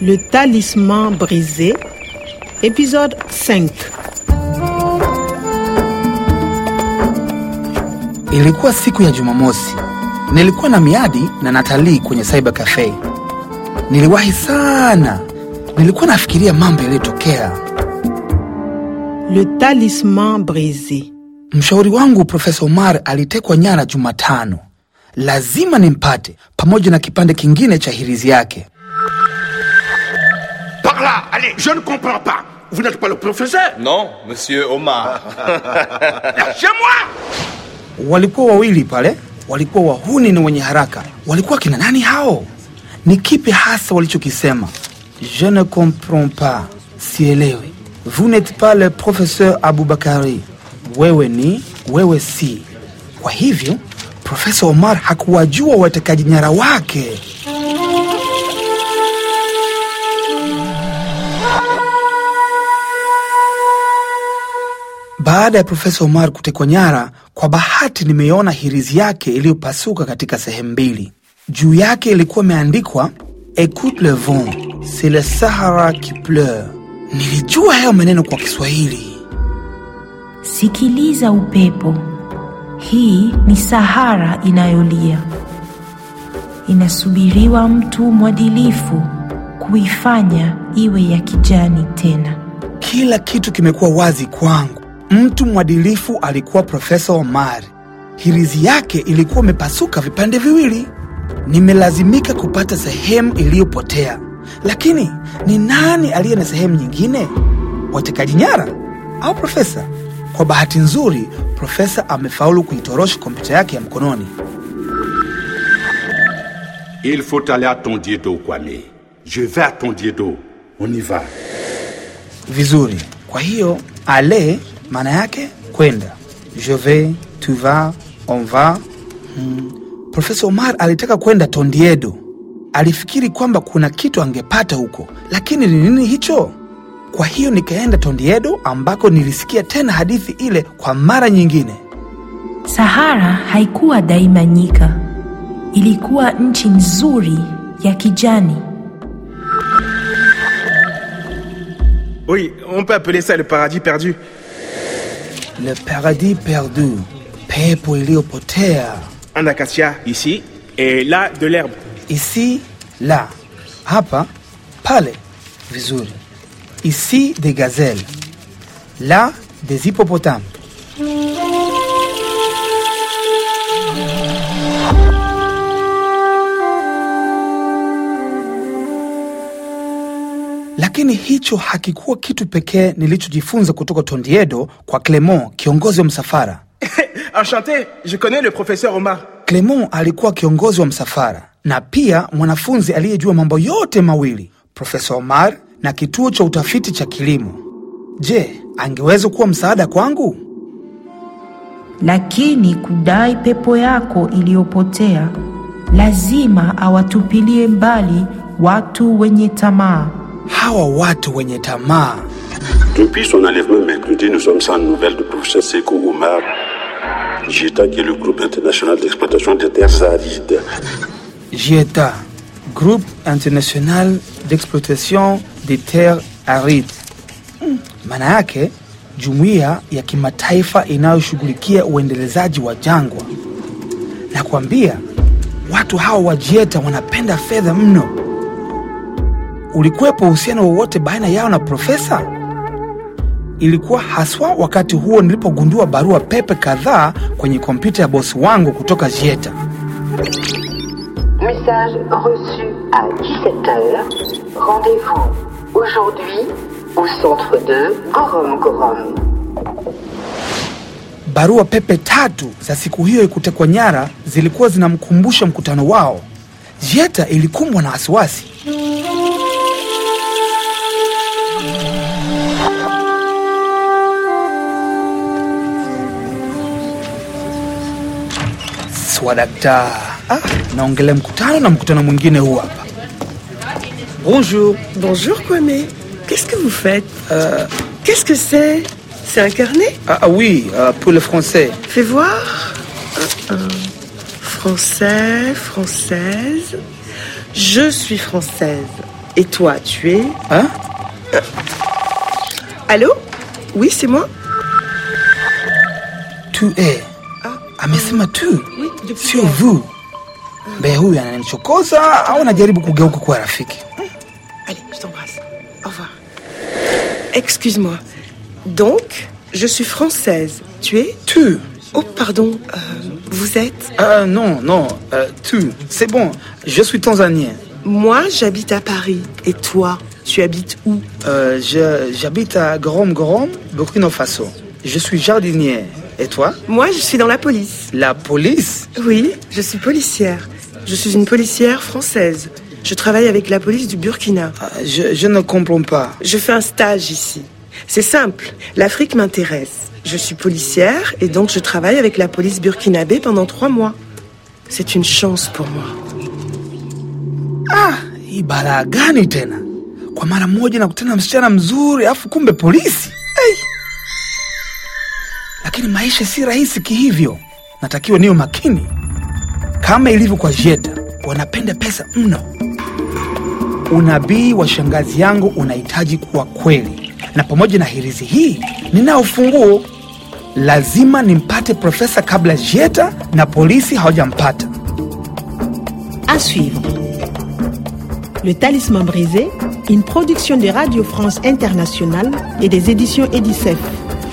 Le talisman brisé, épisode 5. Ilikuwa siku ya Jumamosi. Nilikuwa na miadi na Natalii kwenye cyber cafe. Niliwahi sana. Nilikuwa nafikiria mambo yaliyotokea. Le talisman brisé. Mshauri wangu Profesa Omar alitekwa nyara Jumatano. Lazima nimpate pamoja na kipande kingine cha hirizi yake. Là, allez, je ne comprends pas. Vous n'êtes pas le professeur Non, monsieur Omar. Lâchez-moi Walikuwa wawili pale, walikuwa wahuni na wenye haraka. Walikuwa kina nani hao? Ni kipi hasa walichokisema? Je ne comprends pas, sielewi. Vous n'êtes pas le professeur Abubakari, wewe ni wewe si. Kwa hivyo Profesa Omar hakuwajua watekaji nyara wake. Baada ya Profesa Omar kutekwa nyara, kwa bahati nimeiona hirizi yake iliyopasuka katika sehemu mbili. Juu yake ilikuwa imeandikwa Ecoute le vent, c'est le Sahara qui pleure. Nilijua hayo maneno kwa Kiswahili. Sikiliza upepo, hii ni Sahara inayolia. Inasubiriwa mtu mwadilifu kuifanya iwe ya kijani tena. Kila kitu kimekuwa wazi kwangu. Mtu mwadilifu alikuwa Profesa Omar. Hirizi yake ilikuwa imepasuka vipande viwili. Nimelazimika kupata sehemu iliyopotea, lakini ni nani aliye na sehemu nyingine? Watekaji nyara au profesa? Kwa bahati nzuri, profesa amefaulu kuitorosha kompyuta yake ya mkononi. Il faut aller à Tondiedo, Kwame. Je vais à Tondiedo. On y va. Vizuri. Kwa hiyo ale maana yake kwenda, je vais, tu vas, on va. Hmm. Profesa Omar alitaka kwenda Tondiedo. Alifikiri kwamba kuna kitu angepata huko, lakini ni nini hicho? Kwa hiyo nikaenda Tondiedo ambako nilisikia tena hadithi ile kwa mara nyingine. Sahara haikuwa daima nyika, ilikuwa nchi nzuri ya kijani. Oui, on peut appeler ça le paradis perdu. Le paradis perdu, pepo iliyopotea. Un acacia ici, et là, de l'herbe. Ici, là, hapa, pale. Vizuri. Ici des gazelles, là des hippopotames. Lakini hicho hakikuwa kitu pekee nilichojifunza kutoka Tondiedo kwa Clement, kiongozi wa msafara. Enchanté, je connais le professeur Omar. Clement alikuwa kiongozi wa msafara na pia mwanafunzi aliyejua mambo yote mawili, Profesa Omar na kituo cha utafiti cha kilimo. Je, angeweza kuwa msaada kwangu? Lakini kudai pepo yako iliyopotea, lazima awatupilie mbali watu wenye tamaa. Hawa watu wenye tamaa. Depuis son enlèvement mercredi, nous sommes sans nouvelles du professeur Sekou Omar JETA, qui est le groupe international d'exploitation des terres arides. JETA, Groupe International d'Exploitation des Terres Arides. Maana yake jumuiya ya kimataifa inayoshughulikia uendelezaji wa jangwa. Na kuambia watu hawa wa JETA wanapenda fedha mno. Ulikuwepo uhusiano wowote baina yao na profesa? Ilikuwa haswa wakati huo nilipogundua barua pepe kadhaa kwenye kompyuta ya bosi wangu kutoka jieta Message reçu à 17h. Rendez-vous aujourd'hui au centre de Gorom Gorom. Barua pepe tatu za siku hiyo ya kutekwa nyara zilikuwa zinamkumbusha mkutano wao. jieta ilikumbwa na wasiwasi. Ah, naongelea mkutano na mkutano mwingine huu hapa. Bonjour. Bonjour Kwame. Qu'est-ce que vous faites? Qu'est-ce que c'est? C'est un carnet? Ah, ah oui, euh, pour le français. Fais voir. Un. Français, française. Je suis française. Et toi, tu es? Hein? Allô? Oui, c'est moi Tu es. Amesema tu. Sio vu. Mbea huyu ananichokoza au anajaribu kugeuka kuwa rafiki? Allez, je t'embrasse. Au revoir. Excuse-moi. Donc, je suis française. Tu es? Tu. Oh, pardon. euh, vous êtes? Euh, non, non, euh, tu. C'est bon, je suis tanzanien. Moi, j'habite à Paris. Et toi, tu habites où? Euh, je- J'habite à Gorom Gorom, Burkina Faso. Je suis jardinier. Et toi Moi, je suis dans la police. La police Oui, je suis policière. Je suis une policière française. Je travaille avec la police du Burkina. Euh, je, je ne comprends pas. Je fais un stage ici. C'est simple, l'Afrique m'intéresse. Je suis policière et donc je travaille avec la police burkinabé pendant trois mois. C'est une chance pour moi. Hii balaa gani tena? Kwa mara moja nakutana na msichana mzuri afu kumbe polisi. Hey! Lakini maisha si rahisi kihivyo. Natakiwa niwe makini. Kama ilivyo kwa Jeta, wanapenda pesa mno. Unabii wa shangazi yangu unahitaji kuwa kweli, na pamoja na hirizi hii ninao funguo. Lazima nimpate profesa kabla Jeta na polisi hawajampata. À. Le Talisman brisé, une production de Radio France Internationale et des éditions Edicef.